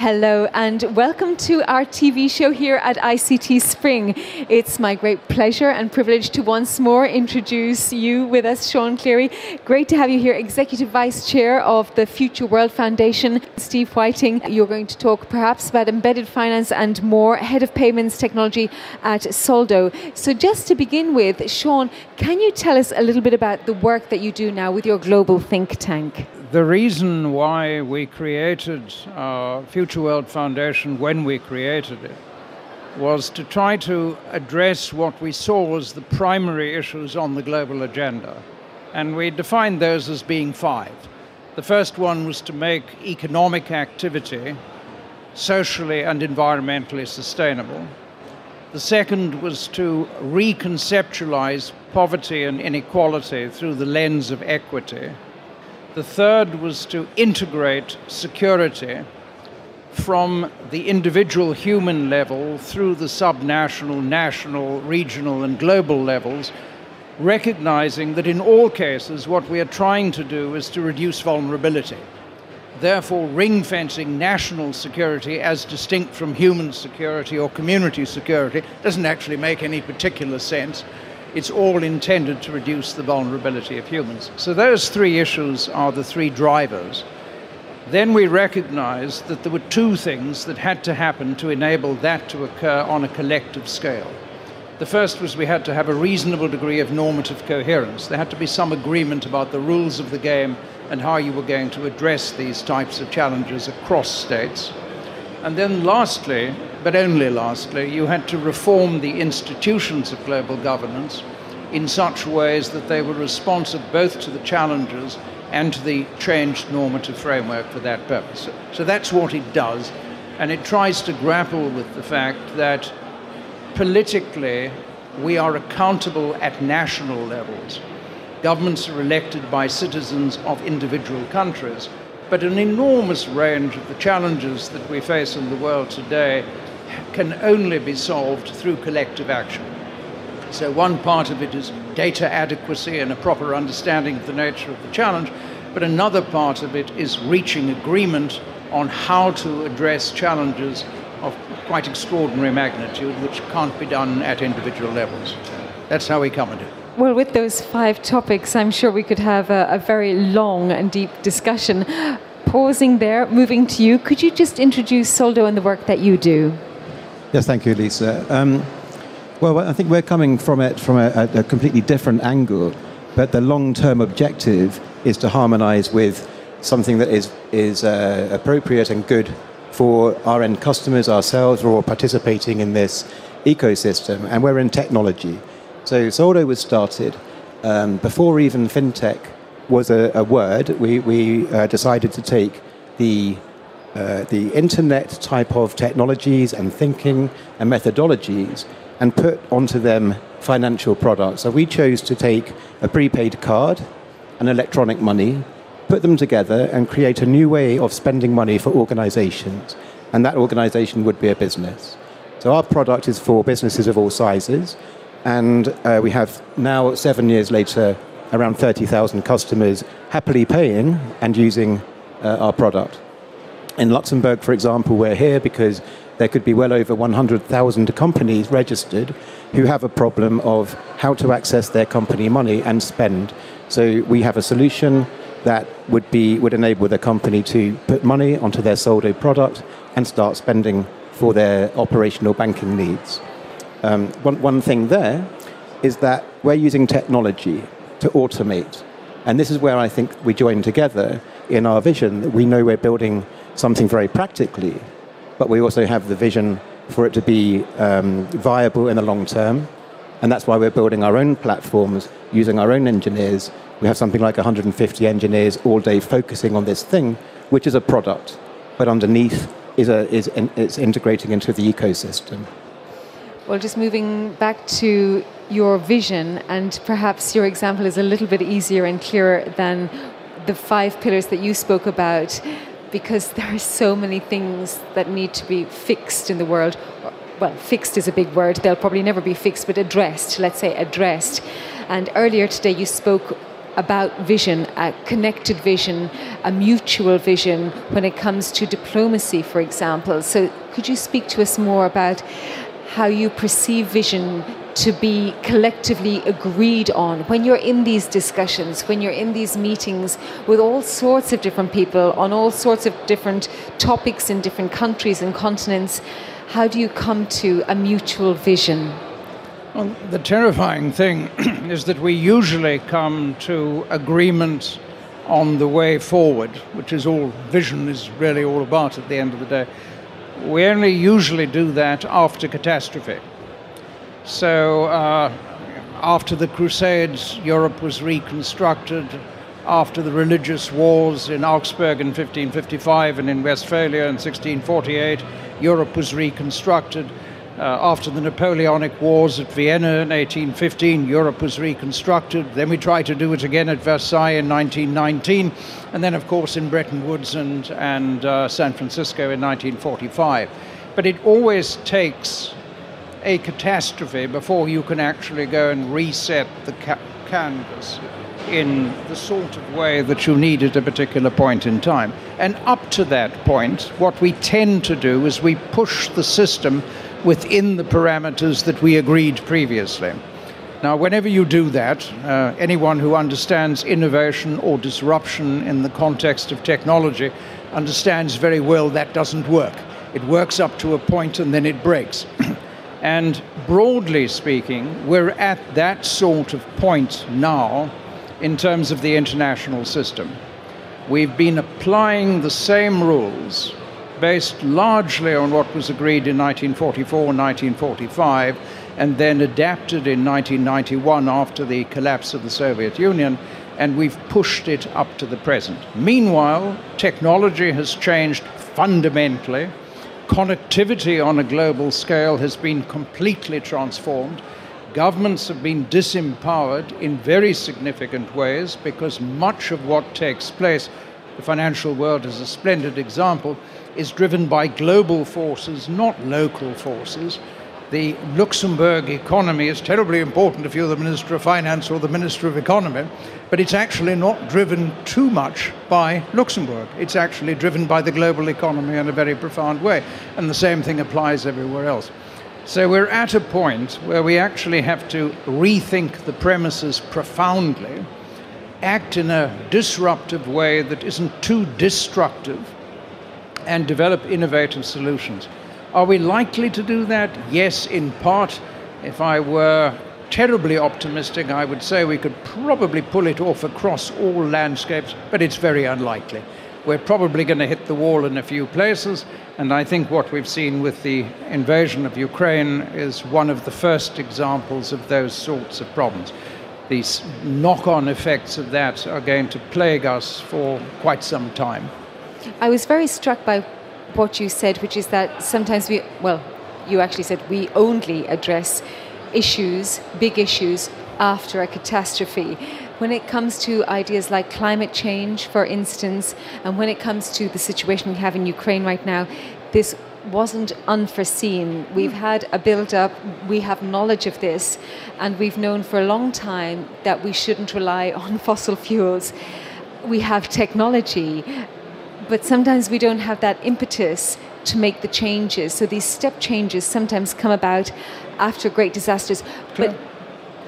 Hello, and welcome to our TV show here at ICT Spring. It's my great pleasure and privilege to once more introduce you with us, Sean Cleary. Great to have you here, Executive Vice Chair of the Future World Foundation. Steve Whiting, you're going to talk perhaps about embedded finance and more, Head of Payments Technology at Soldo. So, just to begin with, Sean, can you tell us a little bit about the work that you do now with your global think tank? the reason why we created our Future World Foundation when we created it was to try to address what we saw as the primary issues on the global agenda. And we defined those as being five. The first one was to make economic activity socially and environmentally sustainable. The second was to reconceptualize poverty and inequality through the lens of equity. The third was to integrate security from the individual human level through the subnational, national, regional, and global levels, recognizing that in all cases what we are trying to do is to reduce vulnerability. Therefore, ring fencing national security as distinct from human security or community security doesn't actually make any particular sense it's all intended to reduce the vulnerability of humans. So those three issues are the three drivers. Then we recognized that there were two things that had to happen to enable that to occur on a collective scale. The first was we had to have a reasonable degree of normative coherence. There had to be some agreement about the rules of the game and how you were going to address these types of challenges across states. And then, lastly, but only lastly, you had to reform the institutions of global governance in such ways that they were responsive both to the challenges and to the changed normative framework for that purpose. So that's what it does, and it tries to grapple with the fact that politically we are accountable at national levels. Governments are elected by citizens of individual countries, but an enormous range of the challenges that we face in the world today can only be solved through collective action. So, one part of it is data adequacy and a proper understanding of the nature of the challenge, but another part of it is reaching agreement on how to address challenges of quite extraordinary magnitude, which can't be done at individual levels. That's how we come at it. Well, with those five topics, I'm sure we could have a, a, very long and deep discussion. Pausing there, moving to you, could you just introduce Soldo and the work that you do? Yes, thank you, Lisa. Um, well, I think we're coming from it from a, a completely different angle, but the long-term objective is to harmonize with something that is, is uh, appropriate and good for our end customers, ourselves, or participating in this ecosystem, and we're in technology. So Soldo was started um, before even fintech was a, a word. We, we uh, decided to take the uh, the internet type of technologies and thinking and methodologies and put onto them financial products. So we chose to take a prepaid card and electronic money, put them together, and create a new way of spending money for organizations. And that organization would be a business. So our product is for businesses of all sizes. And uh, we have now, seven years later, around 30,000 customers happily paying and using uh, our product. In Luxembourg, for example, we're here because there could be well over 100,000 companies registered who have a problem of how to access their company money and spend. So we have a solution that would be would enable the company to put money onto their Soldo product and start spending for their operational banking needs. Um, one, one thing there is that we're using technology to automate. And this is where I think we join together in our vision. We know we're building something very practically, but we also have the vision for it to be um, viable in the long term. And that's why we're building our own platforms using our own engineers. We have something like 150 engineers all day focusing on this thing, which is a product, but underneath is, a, is in, it's integrating into the ecosystem. Well, just moving back to your vision, and perhaps your example is a little bit easier and clearer than the five pillars that you spoke about, because there are so many things that need to be fixed in the world. Well, fixed is a big word. They'll probably never be fixed, but addressed, let's say addressed. And earlier today, you spoke about vision, a connected vision, a mutual vision when it comes to diplomacy, for example. So, could you speak to us more about how you perceive vision to be collectively agreed on when you're in these discussions, when you're in these meetings with all sorts of different people on all sorts of different topics in different countries and continents? How do you come to a mutual vision? Well, the terrifying thing is that we usually come to agreement on the way forward, which is all vision is really all about at the end of the day. We only usually do that after catastrophe. So, uh, after the Crusades, Europe was reconstructed. After the religious wars in Augsburg in 1555 and in Westphalia in 1648, Europe was reconstructed. Uh, after the Napoleonic Wars at Vienna in 1815, Europe was reconstructed. Then we tried to do it again at Versailles in 1919, and then, of course, in Bretton Woods and, and uh, San Francisco in 1945. But it always takes a catastrophe before you can actually go and reset the ca- canvas in the sort of way that you need at a particular point in time. And up to that point, what we tend to do is we push the system within the parameters that we agreed previously. Now, whenever you do that, uh, anyone who understands innovation or disruption in the context of technology understands very well that doesn't work. It works up to a point and then it breaks. And broadly speaking, we're at that sort of point now in terms of the international system. We've been applying the same rules based largely on what was agreed in 1944 1945 and then adapted in 1991 after the collapse of the Soviet Union, and we've pushed it up to the present. Meanwhile, technology has changed fundamentally Connectivity on a global scale has been completely transformed. Governments have been disempowered in very significant ways because much of what takes place, the financial world is a splendid example, is driven by global forces, not local forces the Luxembourg economy is terribly important if you're the Minister of Finance or the Minister of Economy, but it's actually not driven too much by Luxembourg. It's actually driven by the global economy in a very profound way, and the same thing applies everywhere else. So we're at a point where we actually have to rethink the premises profoundly, act in a disruptive way that isn't too destructive, and develop innovative solutions. Are we likely to do that? Yes, in part. If I were terribly optimistic, I would say we could probably pull it off across all landscapes, but it's very unlikely. We're probably going to hit the wall in a few places, and I think what we've seen with the invasion of Ukraine is one of the first examples of those sorts of problems. These knock on effects of that are going to plague us for quite some time. I was very struck by what you said, which is that sometimes we, well, you actually said we only address issues, big issues, after a catastrophe. When it comes to ideas like climate change, for instance, and when it comes to the situation we have in Ukraine right now, this wasn't unforeseen. Hmm. We've had a build up, we have knowledge of this, and we've known for a long time that we shouldn't rely on fossil fuels. We have technology but sometimes we don't have that impetus to make the changes. So these step changes sometimes come about after great disasters. But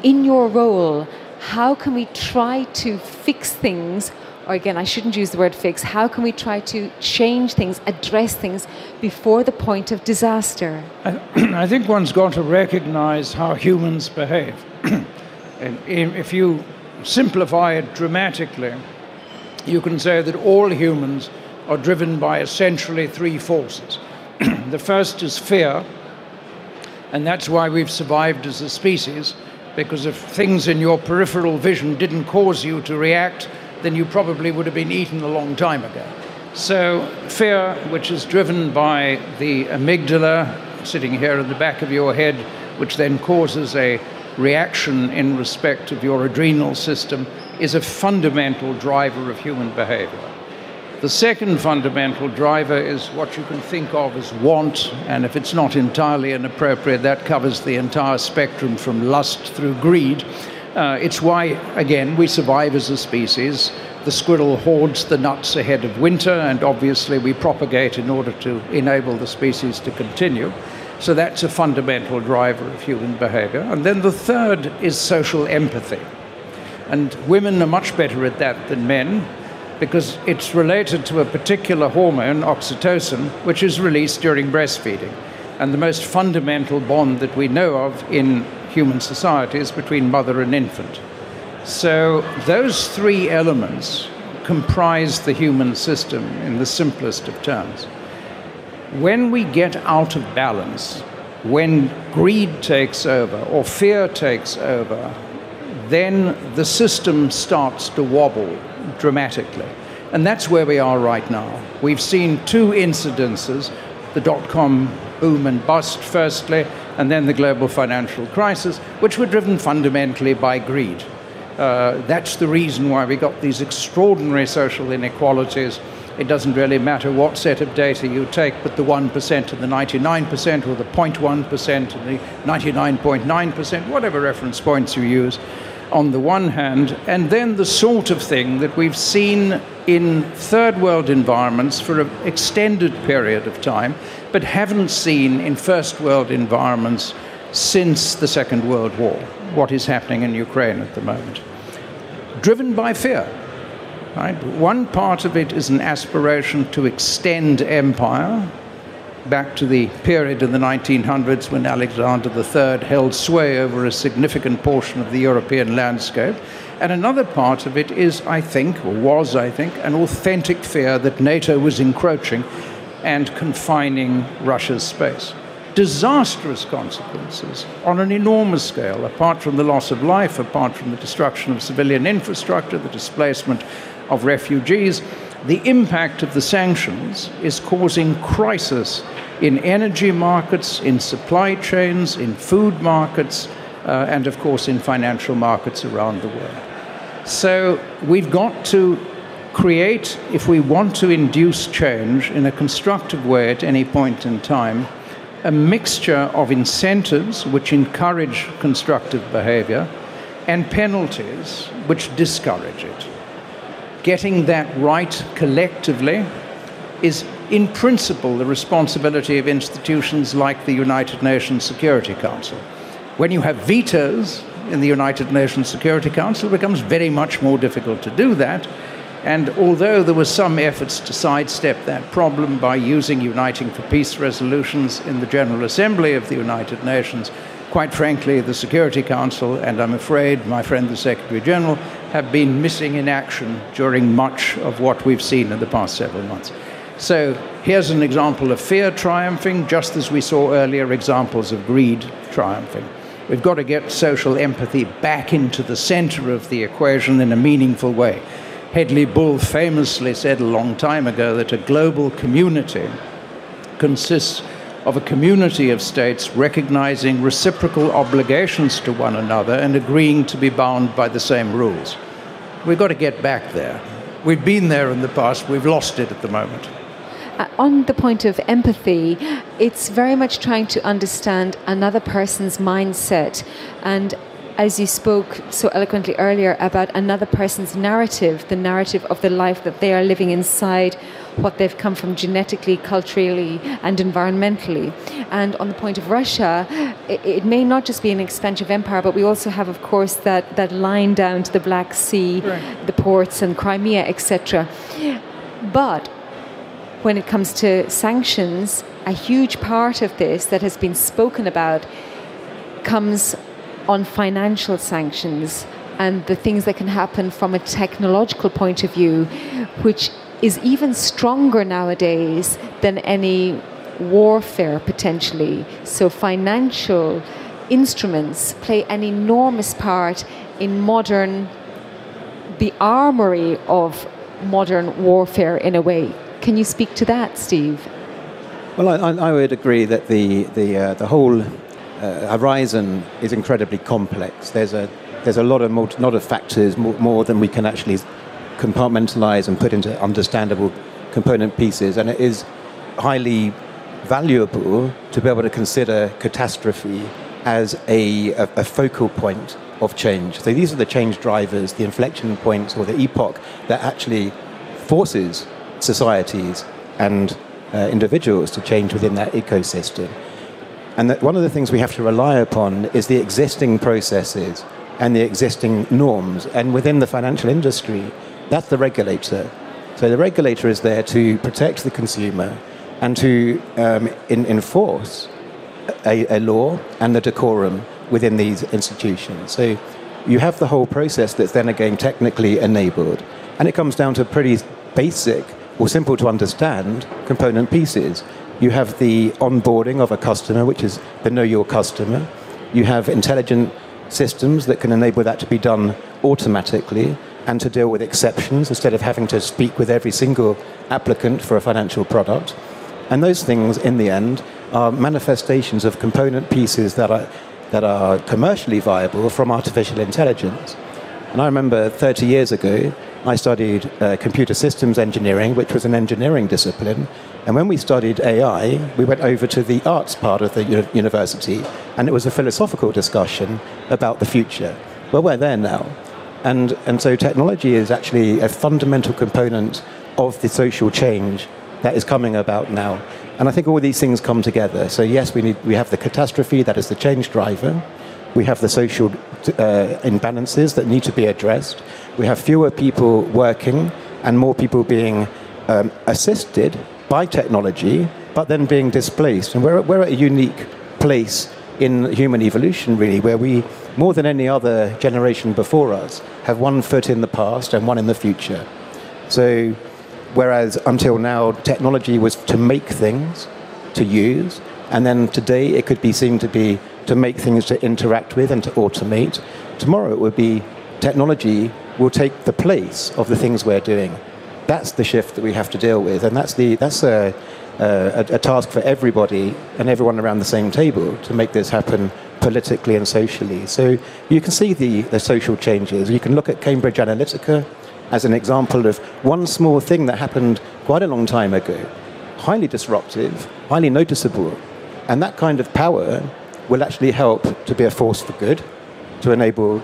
in your role, how can we try to fix things? Or again, I shouldn't use the word fix. How can we try to change things, address things before the point of disaster? I, I think one's got to recognize how humans behave. and if you simplify it dramatically, you can say that all humans are driven by essentially three forces. the first is fear, and that's why we've survived as a species, because if things in your peripheral vision didn't cause you to react, then you probably would have been eaten a long time ago. So, fear, which is driven by the amygdala sitting here in the back of your head, which then causes a reaction in respect of your adrenal system, is a fundamental driver of human behavior. The second fundamental driver is what you can think of as want, and if it's not entirely inappropriate, that covers the entire spectrum from lust through greed. Uh, it's why, again, we survive as a species. The squirrel hoards the nuts ahead of winter, and obviously we propagate in order to enable the species to continue. So that's a fundamental driver of human behavior. And then the third is social empathy. And women are much better at that than men because it's related to a particular hormone, oxytocin, which is released during breastfeeding. And the most fundamental bond that we know of in human society is between mother and infant. So those three elements comprise the human system in the simplest of terms. When we get out of balance, when greed takes over or fear takes over, then the system starts to wobble dramatically. And that's where we are right now. We've seen two incidences the dot com boom and bust, firstly, and then the global financial crisis, which were driven fundamentally by greed. Uh, that's the reason why we got these extraordinary social inequalities. It doesn't really matter what set of data you take, but the 1% and the 99%, or the 0.1% and the 99.9%, whatever reference points you use, on the one hand, and then the sort of thing that we've seen in third world environments for an extended period of time, but haven't seen in first world environments since the Second World War, what is happening in Ukraine at the moment. Driven by fear. Right? One part of it is an aspiration to extend empire, back to the period in the 1900s when Alexander III held sway over a significant portion of the European landscape. And another part of it is, I think, or was, I think, an authentic fear that NATO was encroaching and confining Russia's space. Disastrous consequences on an enormous scale, apart from the loss of life, apart from the destruction of civilian infrastructure, the displacement of refugees the impact of the sanctions is causing crisis in energy markets, in supply chains, in food markets, uh, and of course in financial markets around the world. So we've got to create, if we want to induce change in a constructive way at any point in time, a mixture of incentives which encourage constructive behavior and penalties which discourage it getting that right collectively is, in principle, the responsibility of institutions like the United Nations Security Council. When you have vetoes in the United Nations Security Council, it becomes very much more difficult to do that. And although there were some efforts to sidestep that problem by using Uniting for Peace resolutions in the General Assembly of the United Nations, quite frankly, the Security Council, and I'm afraid my friend the Secretary General, have been missing in action during much of what we've seen in the past several months. So here's an example of fear triumphing, just as we saw earlier examples of greed triumphing. We've got to get social empathy back into the center of the equation in a meaningful way. Hedley Bull famously said a long time ago that a global community consists of a community of states recognizing reciprocal obligations to one another and agreeing to be bound by the same rules. We've got to get back there. We've been there in the past, we've lost it at the moment. Uh, on the point of empathy, it's very much trying to understand another person's mindset and as you spoke so eloquently earlier about another person's narrative, the narrative of the life that they are living inside what they've come from genetically, culturally, and environmentally. And on the point of Russia, it, it, may not just be an expansive empire, but we also have, of course, that, that line down to the Black Sea, right. the ports, and Crimea, etc. But when it comes to sanctions, a huge part of this that has been spoken about comes on financial sanctions and the things that can happen from a technological point of view, which is even stronger nowadays than any warfare potentially. So financial instruments play an enormous part in modern, the armory of modern warfare in a way. Can you speak to that, Steve? Well, I, I would agree that the, the, uh, the whole uh, horizon is incredibly complex. There's a, there's a lot of, multi, lot of factors, more, more than we can actually compartmentalize and put into understandable component pieces. And it is highly valuable to be able to consider catastrophe as a, a, a focal point of change. So these are the change drivers, the inflection points, or the epoch that actually forces societies and uh, individuals to change within that ecosystem. And that one of the things we have to rely upon is the existing processes and the existing norms. And within the financial industry, that's the regulator. So the regulator is there to protect the consumer and to um, in, enforce a, a law and the decorum within these institutions. So you have the whole process that's then again technically enabled. And it comes down to pretty basic or simple to understand component pieces. You have the onboarding of a customer, which is the know your customer. You have intelligent systems that can enable that to be done automatically and to deal with exceptions instead of having to speak with every single applicant for a financial product. And those things, in the end, are manifestations of component pieces that are, that are commercially viable from artificial intelligence. And I remember 30 years ago, I studied uh, computer systems engineering, which was an engineering discipline. And when we studied AI, we went over to the arts part of the u- university, and it was a philosophical discussion about the future. Well, we're there now. And, and so technology is actually a fundamental component of the social change that is coming about now. And I think all these things come together. So, yes, we, need, we have the catastrophe, that is the change driver. We have the social uh, imbalances that need to be addressed. We have fewer people working and more people being um, assisted by technology, but then being displaced. And we're, we're at a unique place in human evolution, really, where we, more than any other generation before us, have one foot in the past and one in the future. So, whereas until now, technology was to make things, to use, and then today it could be seen to be to make things to interact with and to automate. Tomorrow it would be technology will take the place of the things we're doing. That's the shift that we have to deal with, and that's the that's a, a, a task for everybody and everyone around the same table to make this happen politically and socially. So you can see the, the social changes. You can look at Cambridge Analytica as an example of one small thing that happened quite a long time ago, highly disruptive, highly noticeable, and that kind of power will actually help to be a force for good, to enable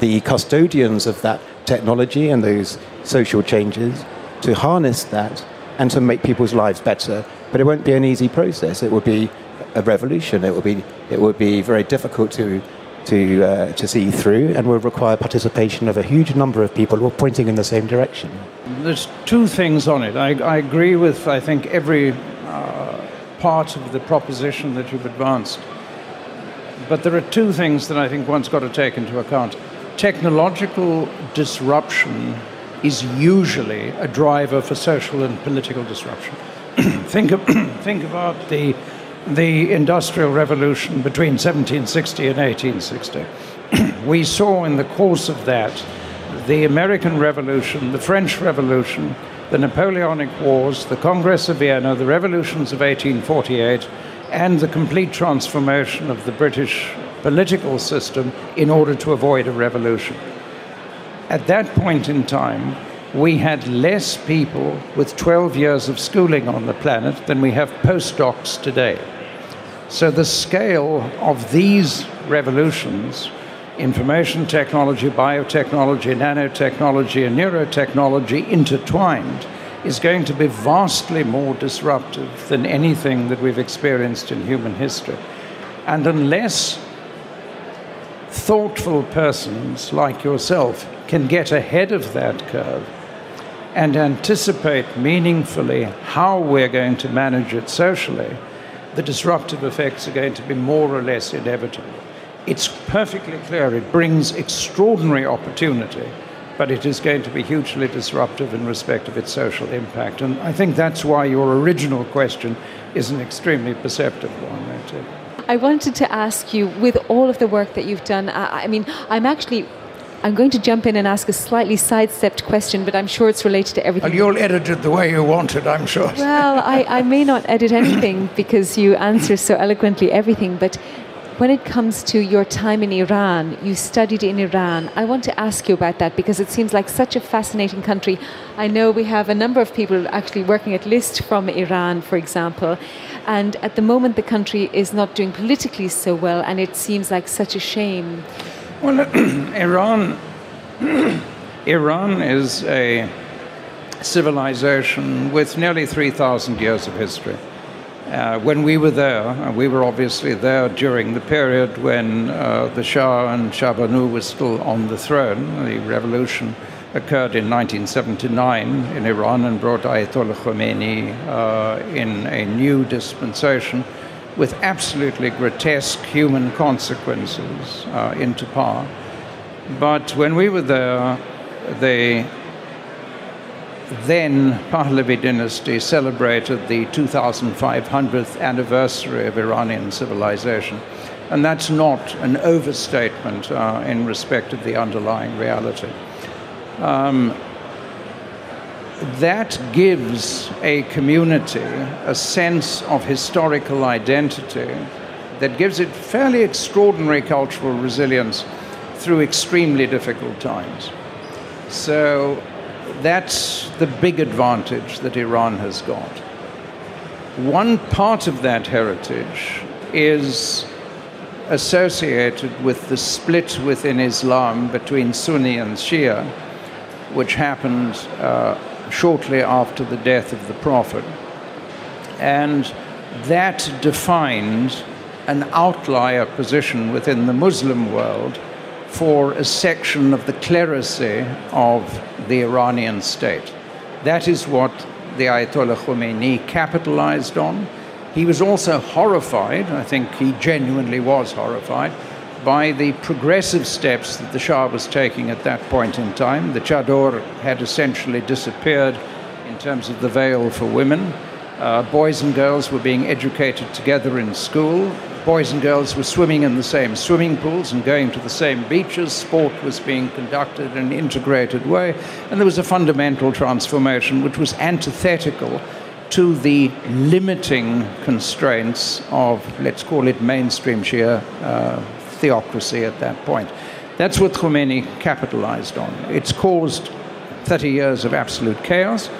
the custodians of that technology and those social changes to harness that and to make people's lives better. But it won't be an easy process. It will be a revolution. It will be, it will be very difficult to, to, uh, to see through and will require participation of a huge number of people who are pointing in the same direction. There's two things on it. I, I agree with, I think, every uh, part of the proposition that you've advanced. But there are two things that I think one's got to take into account. Technological disruption is usually a driver for social and political disruption. think, of, think about the, the Industrial Revolution between 1760 and 1860. we saw in the course of that the American Revolution, the French Revolution, the Napoleonic Wars, the Congress of Vienna, the revolutions of 1848, and the complete transformation of the British political system in order to avoid a revolution. At that point in time, we had less people with 12 years of schooling on the planet than we have postdocs today. So the scale of these revolutions, information technology, biotechnology, nanotechnology, and neurotechnology intertwined, is going to be vastly more disruptive than anything that we've experienced in human history. And unless thoughtful persons like yourself can get ahead of that curve and anticipate meaningfully how we're going to manage it socially, the disruptive effects are going to be more or less inevitable. It's perfectly clear it brings extraordinary opportunity but it is going to be hugely disruptive in respect of its social impact. And I think that's why your original question is an extremely perceptive one. I wanted to ask you, with all of the work that you've done, I, I mean, I'm actually I'm going to jump in and ask a slightly sidestepped question, but I'm sure it's related to everything. And you'll edit it the way you want it, I'm sure. Well, I, I may not edit anything because you answer so eloquently everything, but when it comes to your time in Iran, you studied in Iran. I want to ask you about that because it seems like such a fascinating country. I know we have a number of people actually working at LIST from Iran, for example. And at the moment, the country is not doing politically so well, and it seems like such a shame. Well, Iran, Iran is a civilization with nearly 3,000 years of history. Uh, when we were there, and we were obviously there during the period when uh, the Shah and Shah Banu was still on the throne. The revolution occurred in 1979 in Iran and brought Ayatollah Khomeini uh, in a new dispensation with absolutely grotesque human consequences uh, into power. But when we were there, the then Pahlavi dynasty celebrated the 2500th anniversary of Iranian civilization. And that's not an overstatement uh, in respect of the underlying reality. Um, that gives a community a sense of historical identity that gives it fairly extraordinary cultural resilience through extremely difficult times. So that's the big advantage that Iran has got. One part of that heritage is associated with the split within Islam between Sunni and Shia, which happened uh, shortly after the death of the Prophet. And that defined an outlier position within the Muslim world for a section of the clerisy of the Iranian state. That is what the Ayatollah Khomeini capitalized on. He was also horrified, I think he genuinely was horrified, by the progressive steps that the Shah was taking at that point in time. The chador had essentially disappeared in terms of the veil for women. Uh, boys and girls were being educated together in school boys and girls were swimming in the same swimming pools and going to the same beaches. Sport was being conducted in an integrated way. And there was a fundamental transformation which was antithetical to the limiting constraints of, let's call it mainstream Shia uh, theocracy at that point. That's what Khomeini capitalized on. It's caused 30 years of absolute chaos.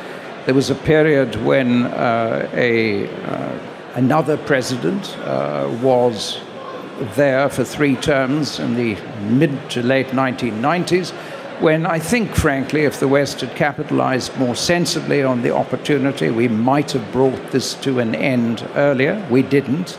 There was a period when uh, a uh, Another president uh, was there for three terms in the mid to late 1990s, when I think, frankly, if the West had capitalized more sensibly on the opportunity, we might have brought this to an end earlier. We didn't.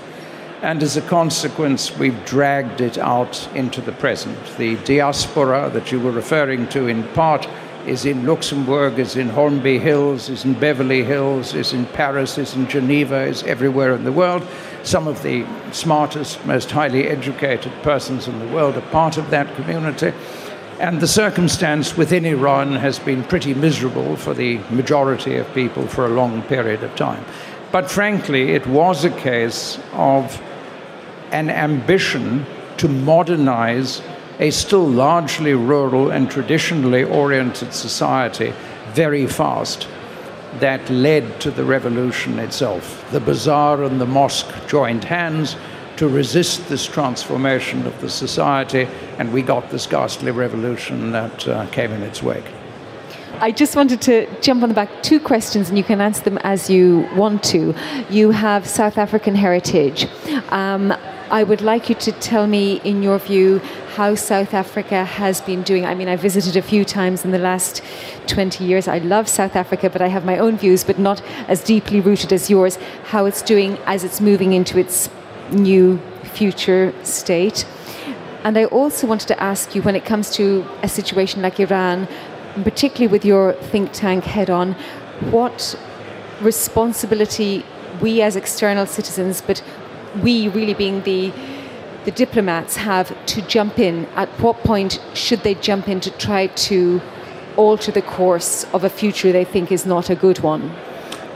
And as a consequence, we've dragged it out into the present. The diaspora that you were referring to, in part, is in Luxembourg, is in Holmby Hills, is in Beverly Hills, is in Paris, is in Geneva, is everywhere in the world. Some of the smartest, most highly educated persons in the world are part of that community. And the circumstance within Iran has been pretty miserable for the majority of people for a long period of time. But frankly, it was a case of an ambition to modernize a still largely rural and traditionally oriented society very fast that led to the revolution itself. The bazaar and the mosque joined hands to resist this transformation of the society, and we got this ghastly revolution that uh, came in its wake. I just wanted to jump on the back two questions, and you can answer them as you want to. You have South African heritage. Um, I would like you to tell me, in your view, how South Africa has been doing. I mean, I visited a few times in the last 20 years. I love South Africa, but I have my own views, but not as deeply rooted as yours. How it's doing as it's moving into its new future state. And I also wanted to ask you when it comes to a situation like Iran, particularly with your think tank head on, what responsibility we as external citizens, but we really being the the diplomats have to jump in. At what point should they jump in to try to alter the course of a future they think is not a good one?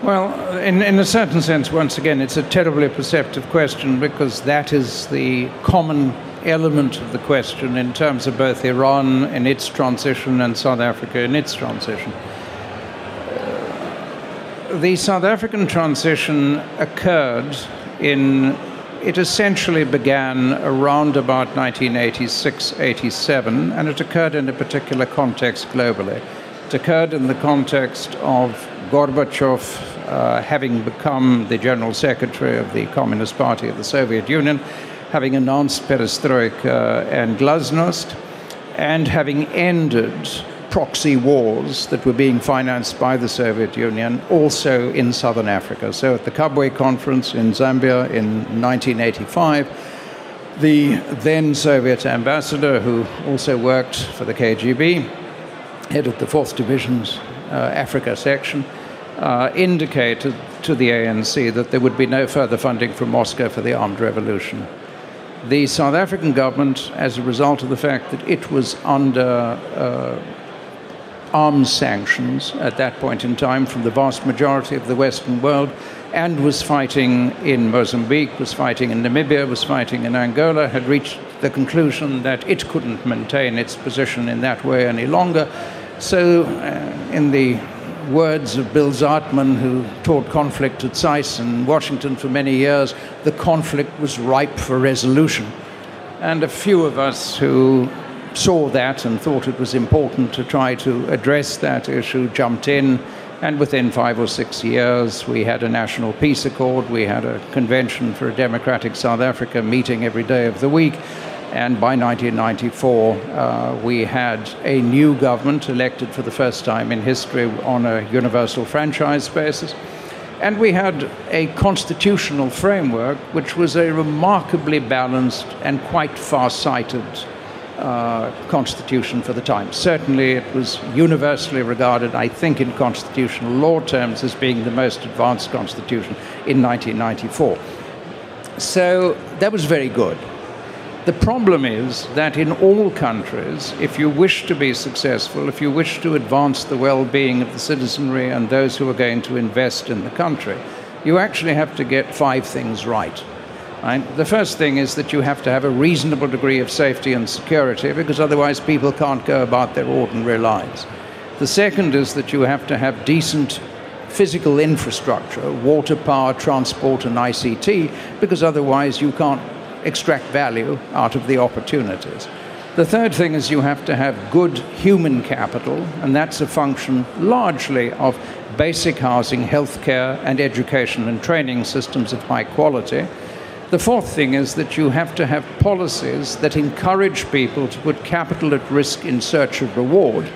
Well, in, in a certain sense, once again, it's a terribly perceptive question because that is the common element of the question in terms of both Iran in its transition and South Africa in its transition. The South African transition occurred in it essentially began around about 1986 87, and it occurred in a particular context globally. It occurred in the context of Gorbachev uh, having become the General Secretary of the Communist Party of the Soviet Union, having announced perestroika and glasnost, and having ended proxy wars that were being financed by the Soviet Union also in southern Africa. So at the Kabwe conference in Zambia in 1985, the then Soviet ambassador, who also worked for the KGB, head of the 4th Division's uh, Africa section, uh, indicated to the ANC that there would be no further funding from Moscow for the armed revolution. The South African government, as a result of the fact that it was under uh, arms sanctions at that point in time from the vast majority of the Western world, and was fighting in Mozambique, was fighting in Namibia, was fighting in Angola, had reached the conclusion that it couldn't maintain its position in that way any longer. So, uh, in the words of Bill Zartman, who taught conflict at SAIS in Washington for many years, the conflict was ripe for resolution. And a few of us who saw that and thought it was important to try to address that issue jumped in and within five or six years, we had a national peace accord. We had a convention for a democratic South Africa meeting every day of the week. And by 1994, uh, we had a new government elected for the first time in history on a universal franchise basis. And we had a constitutional framework which was a remarkably balanced and quite far sighted uh, constitution for the time. Certainly, it was universally regarded, I think, in constitutional law terms, as being the most advanced constitution in 1994. So that was very good. The problem is that in all countries, if you wish to be successful, if you wish to advance the well being of the citizenry and those who are going to invest in the country, you actually have to get five things right. The first thing is that you have to have a reasonable degree of safety and security because otherwise people can't go about their ordinary lives. The second is that you have to have decent physical infrastructure, water, power, transport, and ICT, because otherwise you can't extract value out of the opportunities. The third thing is you have to have good human capital, and that's a function largely of basic housing, healthcare, and education and training systems of high quality. The fourth thing is that you have to have policies that encourage people to put capital at risk in search of reward,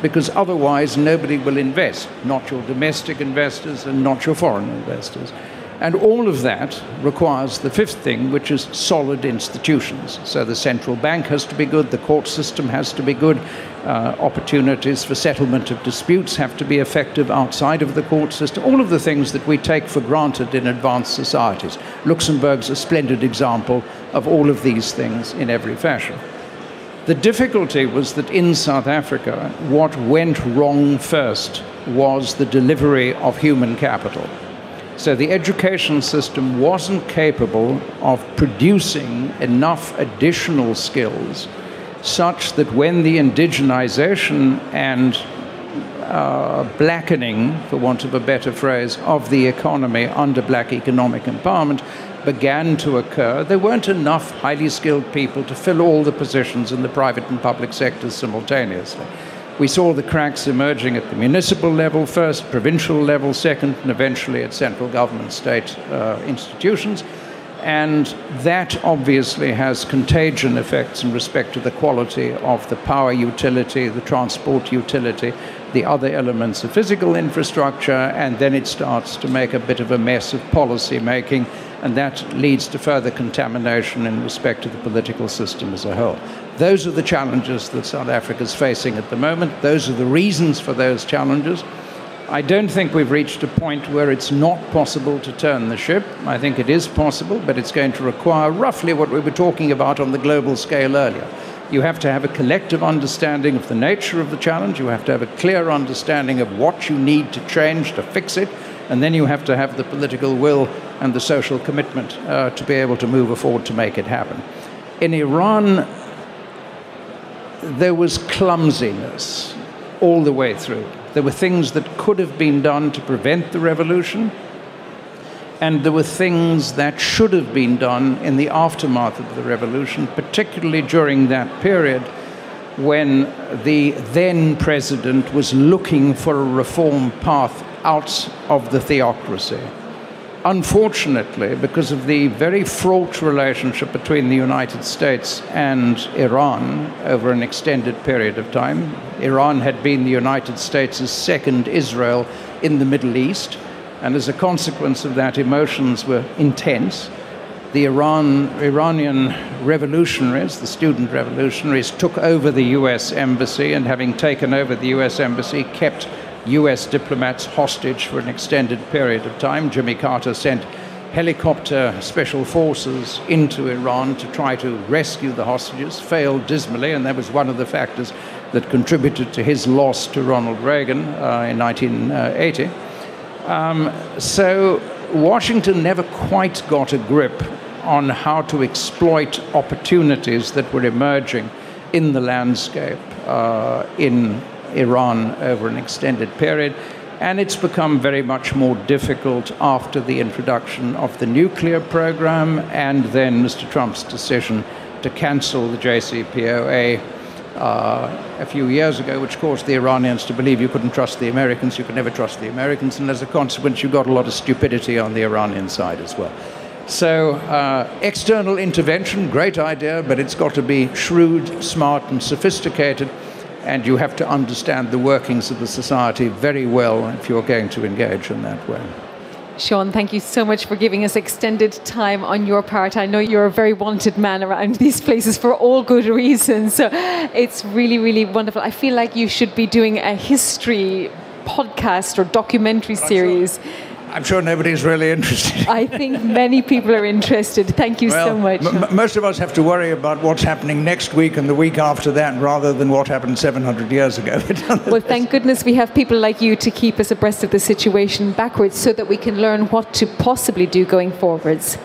because otherwise nobody will invest, not your domestic investors and not your foreign investors. And all of that requires the fifth thing, which is solid institutions. So the central bank has to be good, the court system has to be good, uh, opportunities for settlement of disputes have to be effective outside of the court system. All of the things that we take for granted in advanced societies. Luxembourg's a splendid example of all of these things in every fashion. The difficulty was that in South Africa, what went wrong first was the delivery of human capital. So the education system wasn't capable of producing enough additional skills such that when the indigenization and uh, blackening, for want of a better phrase, of the economy under black economic empowerment began to occur, there weren't enough highly skilled people to fill all the positions in the private and public sectors simultaneously. We saw the cracks emerging at the municipal level first, provincial level second, and eventually at central government state uh, institutions. And that obviously has contagion effects in respect to the quality of the power utility, the transport utility, the other elements of physical infrastructure, and then it starts to make a bit of a mess of policy making, and that leads to further contamination in respect to the political system as a whole. Those are the challenges that South Africa is facing at the moment. Those are the reasons for those challenges. I don't think we've reached a point where it's not possible to turn the ship. I think it is possible, but it's going to require roughly what we were talking about on the global scale earlier. You have to have a collective understanding of the nature of the challenge, you have to have a clear understanding of what you need to change to fix it, and then you have to have the political will and the social commitment uh, to be able to move forward to make it happen. In Iran, there was clumsiness all the way through. There were things that could have been done to prevent the revolution, and there were things that should have been done in the aftermath of the revolution, particularly during that period when the then president was looking for a reform path out of the theocracy. Unfortunately, because of the very fraught relationship between the United States and Iran over an extended period of time, Iran had been the United States' second Israel in the Middle East, and as a consequence of that, emotions were intense. The Iran, Iranian revolutionaries, the student revolutionaries, took over the US embassy, and having taken over the US embassy, kept US diplomats hostage for an extended period of time. Jimmy Carter sent helicopter special forces into Iran to try to rescue the hostages, failed dismally, and that was one of the factors that contributed to his loss to Ronald Reagan uh, in 1980. Um, so Washington never quite got a grip on how to exploit opportunities that were emerging in the landscape uh, in Iran over an extended period. And it's become very much more difficult after the introduction of the nuclear program and then Mr. Trump's decision to cancel the JCPOA uh, a few years ago, which caused the Iranians to believe you couldn't trust the Americans, you could never trust the Americans, and as a consequence, you got a lot of stupidity on the Iranian side as well. So, uh, external intervention, great idea, but it's got to be shrewd, smart, and sophisticated and you have to understand the workings of the society very well if you're going to engage in that way. Sean, thank you so much for giving us extended time on your part. I know you're a very wanted man around these places for all good reasons. So it's really, really wonderful. I feel like you should be doing a history podcast or documentary series. Sure I'm sure nobody's really interested. I think many people are interested. Thank you well, so much. M- most of us have to worry about what's happening next week and the week after that rather than what happened 700 years ago. well, thank goodness we have people like you to keep us abreast of the situation backwards so that we can learn what to possibly do going forwards.